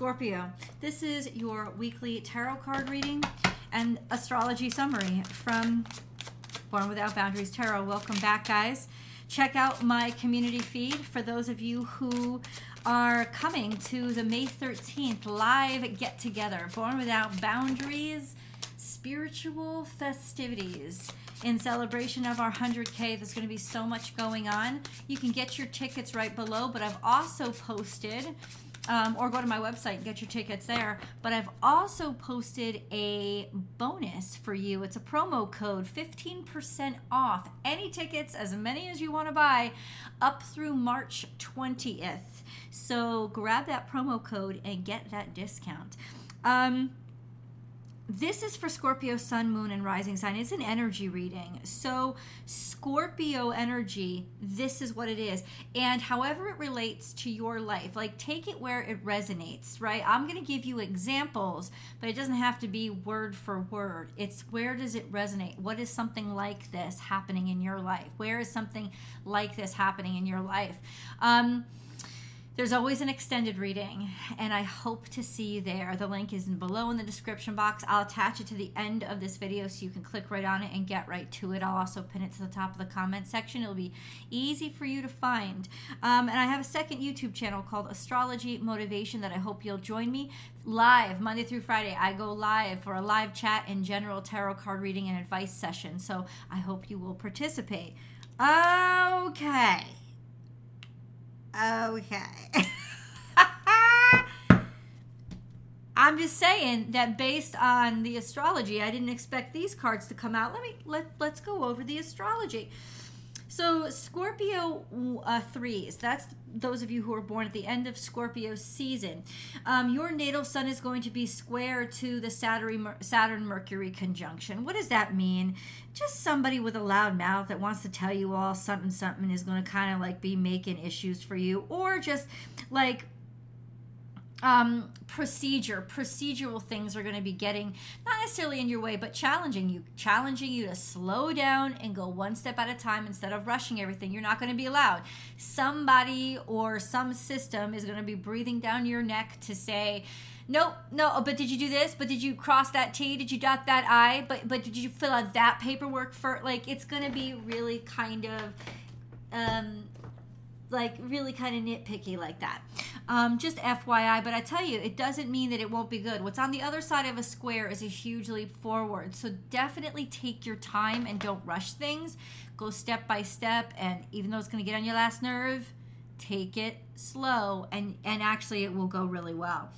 Scorpio, this is your weekly tarot card reading and astrology summary from Born Without Boundaries Tarot. Welcome back, guys. Check out my community feed for those of you who are coming to the May 13th live get together. Born Without Boundaries spiritual festivities in celebration of our 100K. There's going to be so much going on. You can get your tickets right below, but I've also posted. Um, or go to my website and get your tickets there. But I've also posted a bonus for you. It's a promo code 15% off any tickets, as many as you want to buy, up through March 20th. So grab that promo code and get that discount. Um, this is for Scorpio sun, moon, and rising sign. It's an energy reading. So, Scorpio energy, this is what it is. And however it relates to your life, like take it where it resonates, right? I'm going to give you examples, but it doesn't have to be word for word. It's where does it resonate? What is something like this happening in your life? Where is something like this happening in your life? Um, there's always an extended reading, and I hope to see you there. The link is below in the description box. I'll attach it to the end of this video so you can click right on it and get right to it. I'll also pin it to the top of the comment section. It'll be easy for you to find. Um, and I have a second YouTube channel called Astrology Motivation that I hope you'll join me live Monday through Friday. I go live for a live chat and general tarot card reading and advice session. So I hope you will participate. Okay. Okay. I'm just saying that based on the astrology, I didn't expect these cards to come out. Let me let let's go over the astrology. So Scorpio uh, threes. That's those of you who are born at the end of Scorpio season. Um, your natal sun is going to be square to the Saturn Saturn Mercury conjunction. What does that mean? Just somebody with a loud mouth that wants to tell you all something something is going to kind of like be making issues for you, or just like um, procedure, procedural things are going to be getting not necessarily in your way, but challenging you, challenging you to slow down and go one step at a time instead of rushing everything. You're not going to be allowed. Somebody or some system is going to be breathing down your neck to say, nope, no, oh, but did you do this? But did you cross that T? Did you dot that I? But but did you fill out that paperwork for like it's going to be really kind of um like really kind of nitpicky like that. Um, just FYI, but I tell you, it doesn't mean that it won't be good. What's on the other side of a square is a huge leap forward. So definitely take your time and don't rush things. Go step by step, and even though it's going to get on your last nerve, take it slow, and and actually it will go really well.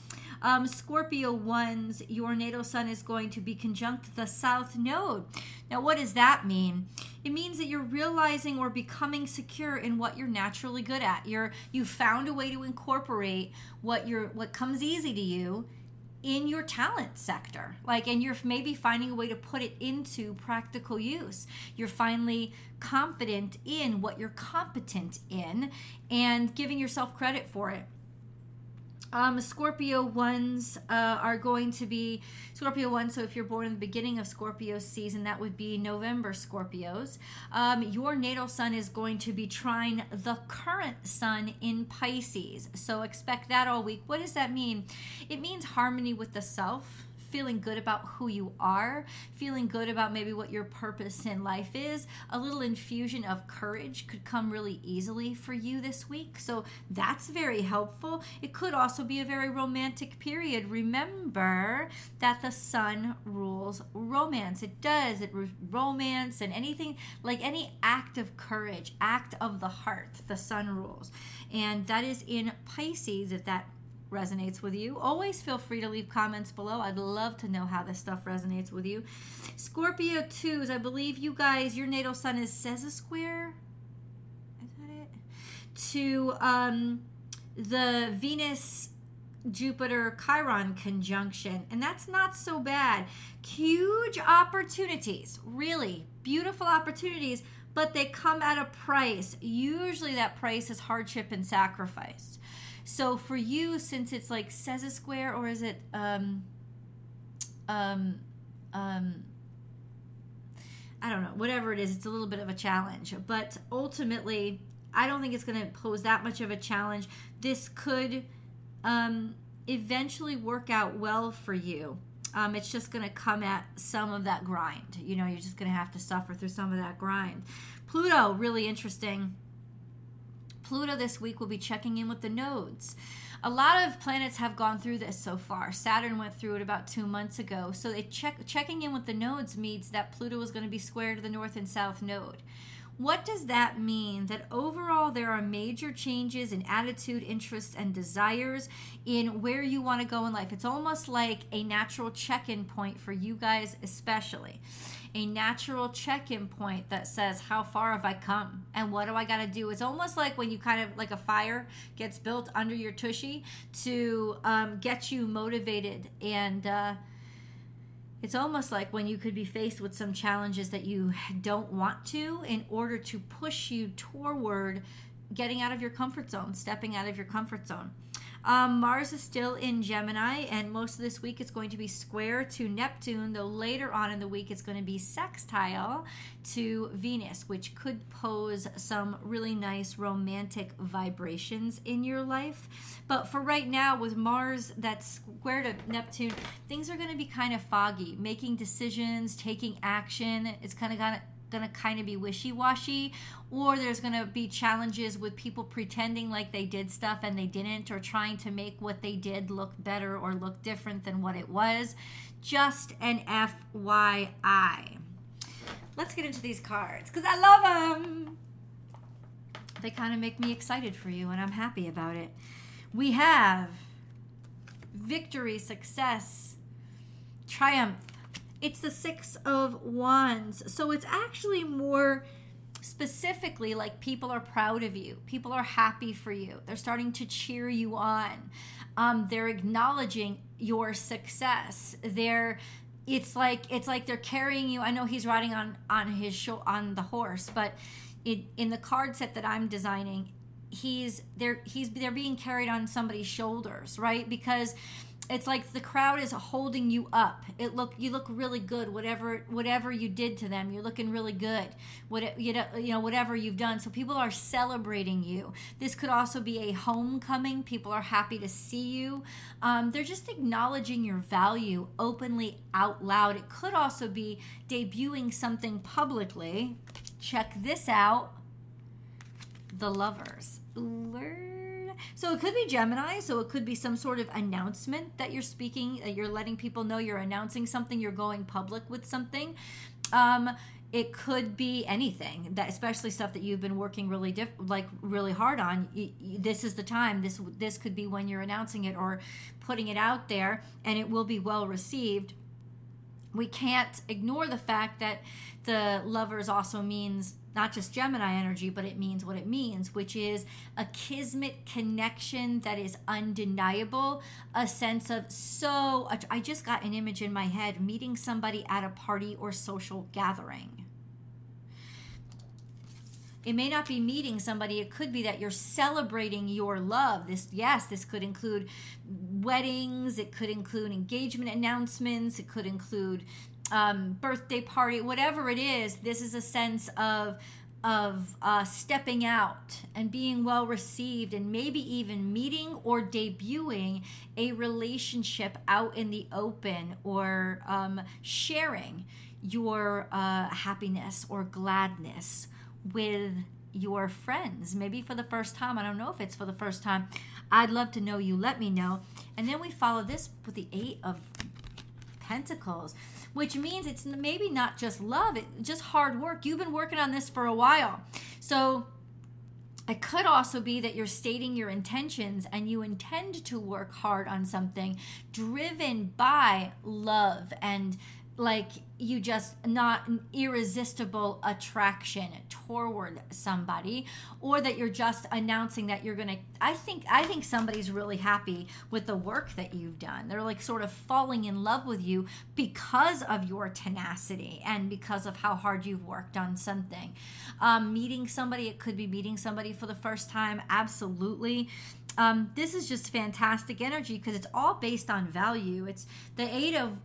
Um, Scorpio ones, your natal sun is going to be conjunct the south node. Now, what does that mean? It means that you're realizing or becoming secure in what you're naturally good at. You're you found a way to incorporate what you're what comes easy to you in your talent sector. Like and you're maybe finding a way to put it into practical use. You're finally confident in what you're competent in and giving yourself credit for it um, Scorpio ones uh, are going to be Scorpio one. So if you're born in the beginning of Scorpio season, that would be November Scorpios. Um, your natal sun is going to be trine the current sun in Pisces. So expect that all week. What does that mean? It means harmony with the self feeling good about who you are, feeling good about maybe what your purpose in life is. A little infusion of courage could come really easily for you this week. So that's very helpful. It could also be a very romantic period. Remember that the sun rules romance. It does. It romance and anything like any act of courage, act of the heart, the sun rules. And that is in Pisces if that resonates with you. Always feel free to leave comments below. I'd love to know how this stuff resonates with you. Scorpio 2s, I believe you guys, your natal sun is Sesa square. Is that it? To um, the Venus Jupiter Chiron conjunction, and that's not so bad. Huge opportunities, really beautiful opportunities, but they come at a price. Usually, that price is hardship and sacrifice. So for you, since it's like Sesa square, or is it um, um, um, I don't know, whatever it is, it's a little bit of a challenge. But ultimately, I don't think it's going to pose that much of a challenge. This could um, eventually work out well for you. Um, it's just going to come at some of that grind. You know, you're just going to have to suffer through some of that grind. Pluto, really interesting. Pluto this week will be checking in with the nodes. A lot of planets have gone through this so far. Saturn went through it about two months ago. So they check checking in with the nodes means that Pluto is going to be square to the north and south node. What does that mean? That overall there are major changes in attitude, interests, and desires in where you want to go in life. It's almost like a natural check in point for you guys, especially. A natural check in point that says, How far have I come? And what do I got to do? It's almost like when you kind of like a fire gets built under your tushy to um, get you motivated and, uh, it's almost like when you could be faced with some challenges that you don't want to in order to push you toward getting out of your comfort zone, stepping out of your comfort zone. Um, Mars is still in Gemini, and most of this week it's going to be square to Neptune, though later on in the week it's going to be sextile to Venus, which could pose some really nice romantic vibrations in your life. But for right now, with Mars that's square to Neptune, things are going to be kind of foggy. Making decisions, taking action, it's kind of going to going to kind of be wishy-washy or there's going to be challenges with people pretending like they did stuff and they didn't or trying to make what they did look better or look different than what it was. Just an FYI let's get into these cards because I love them they kind of make me excited for you and I'm happy about it. We have victory success triumph it's the Six of Wands. So it's actually more specifically like people are proud of you, people are happy for you, they're starting to cheer you on, um, they're acknowledging your success. They're it's like it's like they're carrying you. I know he's riding on on his show on the horse, but it, in the card set that I'm designing, he's they're he's they're being carried on somebody's shoulders, right? Because it's like the crowd is holding you up. It look you look really good whatever whatever you did to them you're looking really good. What you know, you know whatever you've done. So people are celebrating you. This could also be a homecoming. People are happy to see you. Um, they're just acknowledging your value openly out loud. It could also be debuting something publicly. Check this out. The lovers. Ooh, so it could be Gemini, so it could be some sort of announcement that you're speaking, that you're letting people know you're announcing something, you're going public with something. Um, it could be anything that especially stuff that you've been working really diff- like really hard on this is the time this this could be when you're announcing it or putting it out there and it will be well received we can't ignore the fact that the lovers also means not just Gemini energy, but it means what it means, which is a kismet connection that is undeniable, a sense of so. I just got an image in my head meeting somebody at a party or social gathering. It may not be meeting somebody, it could be that you're celebrating your love. This, yes, this could include weddings, it could include engagement announcements, it could include um, birthday party, whatever it is, this is a sense of of uh, stepping out and being well received and maybe even meeting or debuting a relationship out in the open or um, sharing your uh, happiness or gladness with your friends. Maybe for the first time i don't know if it's for the first time i'd love to know you let me know. And then we follow this with the eight of pentacles which means it's maybe not just love, it's just hard work. You've been working on this for a while. So it could also be that you're stating your intentions and you intend to work hard on something driven by love and like you just not an irresistible attraction toward somebody or that you're just announcing that you're gonna i think i think somebody's really happy with the work that you've done. They're like sort of falling in love with you because of your tenacity and because of how hard you've worked on something. Um, meeting somebody it could be meeting somebody for the first time absolutely. Um, this is just fantastic energy because it's all based on value. It's the eight of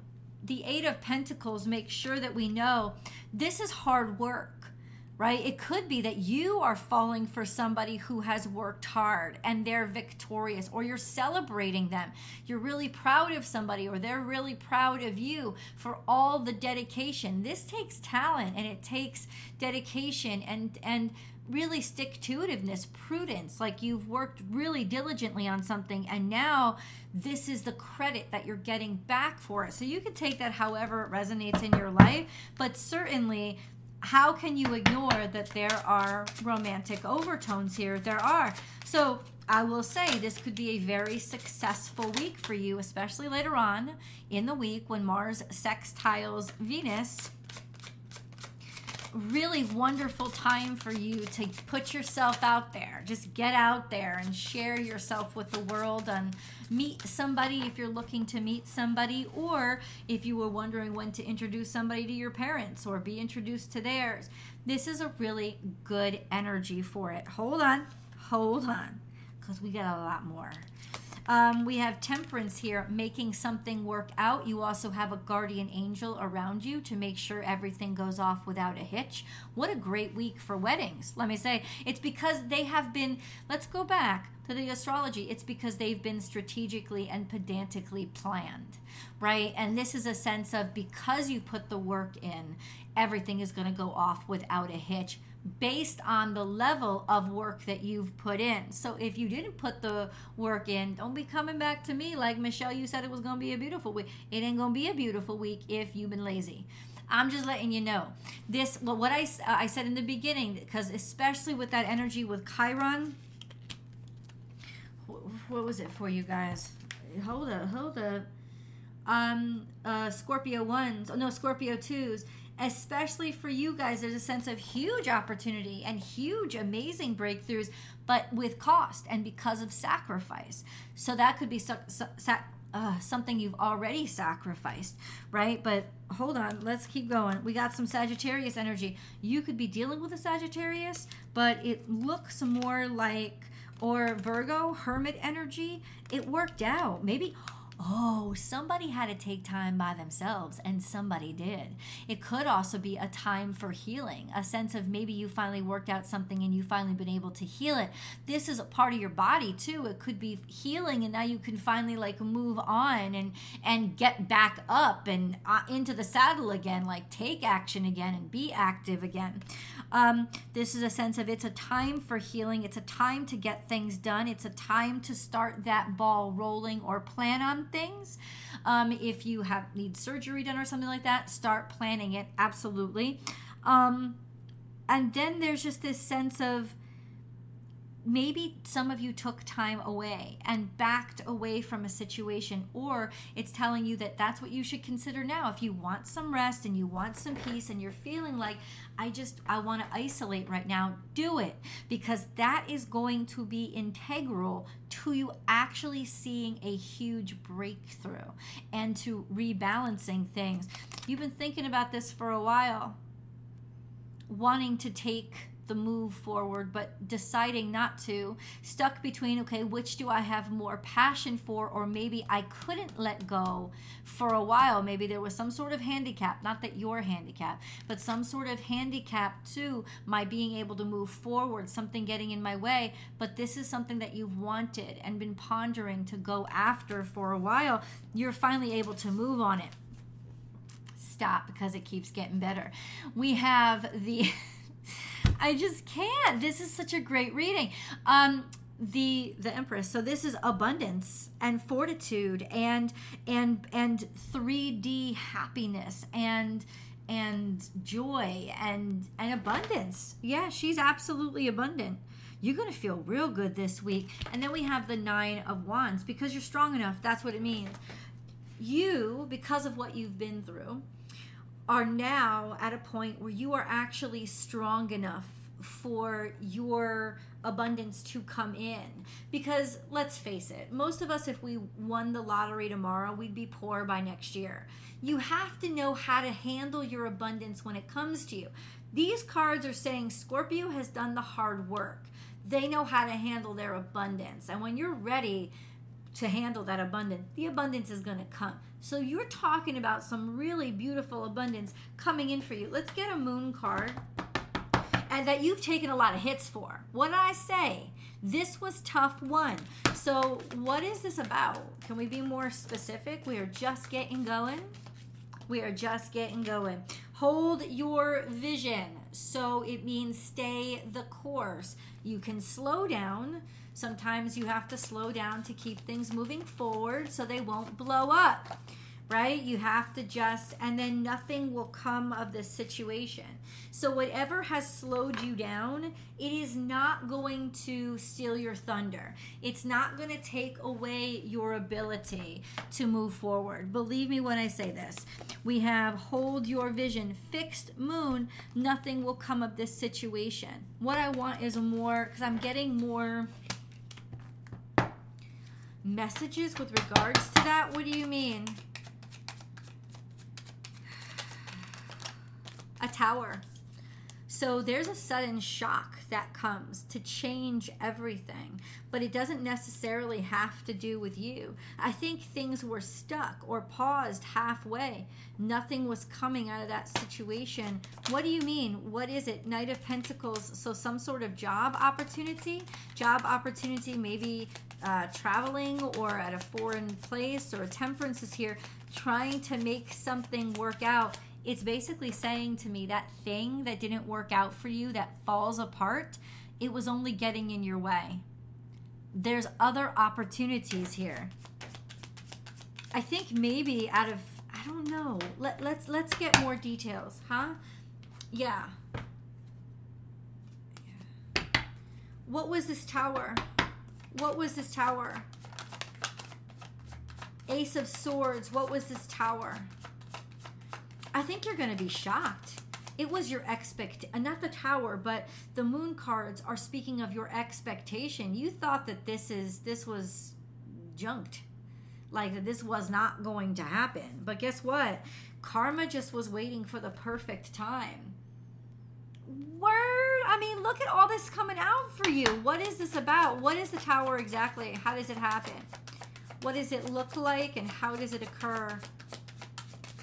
the Eight of Pentacles makes sure that we know this is hard work. right? It could be that you are falling for somebody who has worked hard and they're victorious, or you're celebrating them. You're really proud of somebody, or they're really proud of you for all the dedication. This takes talent and it takes dedication and, and, really stick to itiveness, prudence, like you've worked really diligently on something and now this is the credit that you're getting back for it. So you can take that however it resonates in your life, but certainly how can you ignore that there are romantic overtones here? There are. So I will say this could be a very successful week for you, especially later on in the week when Mars sextiles Venus really wonderful time for you to put yourself out there. Just get out there and share yourself with the world and meet somebody if you're looking to meet somebody, or if you were wondering when to introduce somebody to your parents or be introduced to theirs. This is a really good energy for it. Hold on, hold on, because we got a lot more. Um, we have temperance here, making something work out. You also have a guardian angel around you to make sure everything goes off without a hitch. What a great week for weddings. Let me say, it's because they have been, let's go back to the astrology. It's because they've been strategically and pedantically planned, right? And this is a sense of because you put the work in, everything is going to go off without a hitch based on the level of work that you've put in. So if you didn't put the work in, don't be coming back to me like Michelle, you said it was going to be a beautiful week. It ain't going to be a beautiful week if you've been lazy. I'm just letting you know. This, well, what I, uh, I said in the beginning, because especially with that energy with Chiron, what was it for you guys? Hold up, hold up. Um, uh, Scorpio ones, oh no, Scorpio twos especially for you guys, there's a sense of huge opportunity and huge, amazing breakthroughs, but with cost and because of sacrifice. So that could be sac- uh, something you've already sacrificed, right? But hold on, let's keep going. We got some Sagittarius energy. You could be dealing with a Sagittarius, but it looks more like, or Virgo, Hermit energy. It worked out. Maybe oh, somebody had to take time by themselves, and somebody did. It could also be a time for healing, a sense of maybe you finally worked out something and you finally been able to heal it. This is a part of your body too. It could be healing, and now you can finally like move on and and get back up and uh, into the saddle again, like take action again and be active again. Um, this is a sense of it's a time for healing. It's a time to get things done. It's a time to start that ball rolling or plan on things. Um, if you have need surgery done or something like that, start planning it. Absolutely. Um, and then there's just this sense of maybe some of you took time away and backed away from a situation, or it's telling you that that's what you should consider now. If you want some rest and you want some peace and you're feeling like, I just, I want to isolate right now, do it because that is going to be integral to you actually seeing a huge breakthrough and to rebalancing things. You've been thinking about this for a while, wanting to take the move forward, but deciding not to, stuck between, okay, which do I have more passion for, or maybe I couldn't let go for a while. Maybe there was some sort of handicap, not that you're handicapped, but some sort of handicap to my being able to move forward, something getting in my way. But this is something that you've wanted and been pondering to go after for a while. You're finally able to move on it. Stop because it keeps getting better. We have the. I just can't. This is such a great reading. Um, the the empress. So this is abundance and fortitude and and and 3d happiness and and joy and and abundance. Yeah she's absolutely abundant. You're going to feel real good this week. And then we have the nine of wands. Because you're strong enough that's what it means. You because of what you've been through are now at a point where you are actually strong enough for your abundance to come in. Because let's face it, most of us, if we won the lottery tomorrow, we'd be poor by next year. You have to know how to handle your abundance when it comes to you. These cards are saying Scorpio has done the hard work. They know how to handle their abundance. And when you're ready, to handle that abundance, the abundance is going to come. So you're talking about some really beautiful abundance coming in for you. Let's get a moon card. and that you've taken a lot of hits for. What did I say? This was tough one. So, what is this about? Can we be more specific? We are just getting going. We are just getting going. Hold your vision. So, it means stay the course. You can slow down. Sometimes you have to slow down to keep things moving forward so they won't blow up right? You have to just, and then nothing will come of this situation. So, whatever has slowed you down, it is not going to steal your thunder. It's not going to take away your ability to move forward. Believe me when I say this. We have hold your vision, fixed moon, nothing will come of this situation. What I want is more, because I'm getting more messages with regards to that. What do you mean? a tower. So there's a sudden shock that comes to change everything, but it doesn't necessarily have to do with you. I think things were stuck or paused halfway. Nothing was coming out of that situation. What do you mean? What is it? Knight of Pentacles. So some sort of job opportunity? Job opportunity, maybe uh, traveling or at a foreign place or temperance is here, trying to make something work out it's basically saying to me that thing that didn't work out for you, that falls apart, it was only getting in your way. There's other opportunities here. I think maybe out of I don't know. Let, let's let's get more details, huh? Yeah. What was this tower? What was this tower? Ace of Swords. What was this tower? I think you're going to be shocked. It was your expect, uh, not the tower, but the moon cards are speaking of your expectation. You thought that this is this was junked, like that this was not going to happen. But guess what? Karma just was waiting for the perfect time. Word. I mean, look at all this coming out for you. What is this about? What is the tower exactly? How does it happen? What does it look like and how does it occur?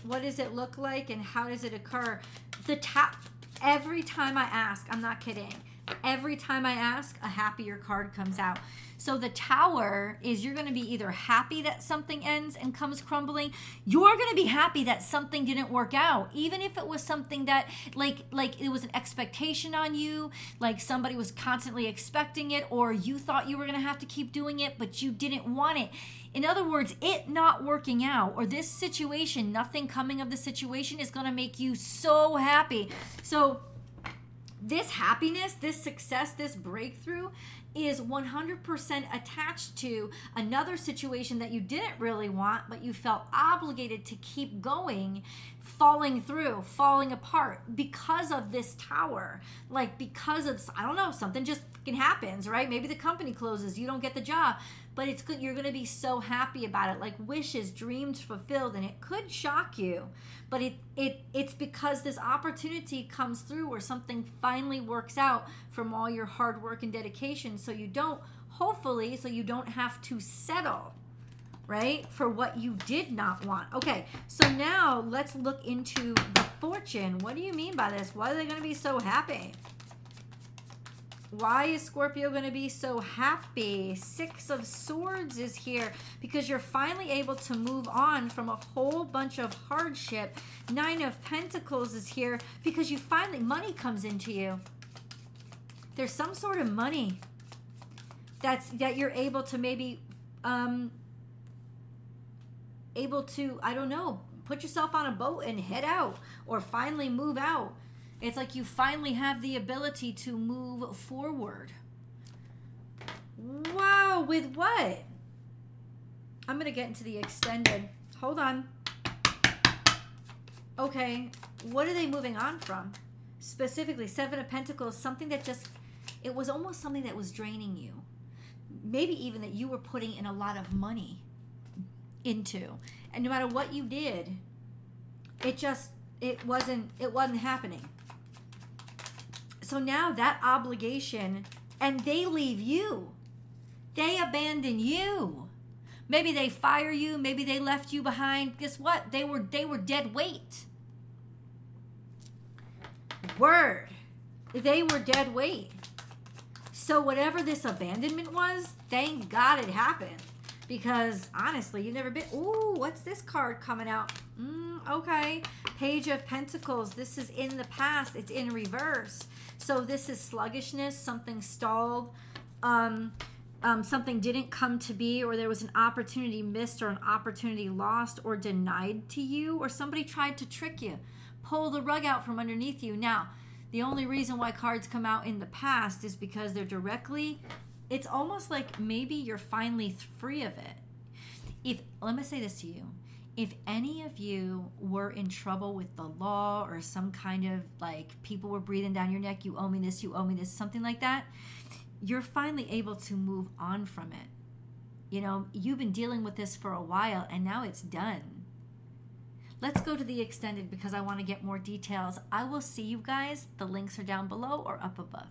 What does it look like and how does it occur? The tap every time I ask, I'm not kidding. Every time I ask, a happier card comes out. So the tower is you're going to be either happy that something ends and comes crumbling, you're going to be happy that something didn't work out, even if it was something that like like it was an expectation on you, like somebody was constantly expecting it or you thought you were going to have to keep doing it but you didn't want it in other words, it not working out or this situation, nothing coming of the situation is going to make you so happy. So, this happiness, this success, this breakthrough is 100% attached to another situation that you didn't really want, but you felt obligated to keep going, falling through, falling apart because of this tower. Like, because of, I don't know, something just happens, right? Maybe the company closes, you don't get the job but it's good you're going to be so happy about it. Like wishes dreams fulfilled and it could shock you but it it it's because this opportunity comes through where something finally works out from all your hard work and dedication. So you don't hopefully so you don't have to settle right for what you did not want. Okay so now let's look into the fortune. What do you mean by this? Why are they going to be so happy why is Scorpio going to be so happy? Six of Swords is here because you're finally able to move on from a whole bunch of hardship. Nine of Pentacles is here because you finally, money comes into you. There's some sort of money that's that you're able to maybe um able to I don't know put yourself on a boat and head out or finally move out it's like you finally have the ability to move forward. Wow, with what? I'm going to get into the extended. Hold on. Okay, what are they moving on from? Specifically, Seven of Pentacles, something that just, it was almost something that was draining you. Maybe even that you were putting in a lot of money into. And no matter what you did, it just, it wasn't, it wasn't happening. So now that obligation, and they leave you. They abandon you. Maybe they fire you, maybe they left you behind. Guess what? They were they were dead weight. Word. they were dead weight. So whatever this abandonment was, thank God it happened. Because honestly, you've never been. Ooh, what's this card coming out? Mm, okay. Page of Pentacles. This is in the past. It's in reverse. So this is sluggishness, something stalled. Um, um, something didn't come to be, or there was an opportunity missed, or an opportunity lost, or denied to you, or somebody tried to trick you, pull the rug out from underneath you. Now, the only reason why cards come out in the past is because they're directly, it's almost like maybe you're finally free of it. If, let me say this to you. If any of you were in trouble with the law or some kind of like people were breathing down your neck, you owe me this, you owe me this, something like that, you're finally able to move on from it. You know, you've been dealing with this for a while and now it's done. Let's go to the extended because I want to get more details. I will see you guys. The links are down below or up above.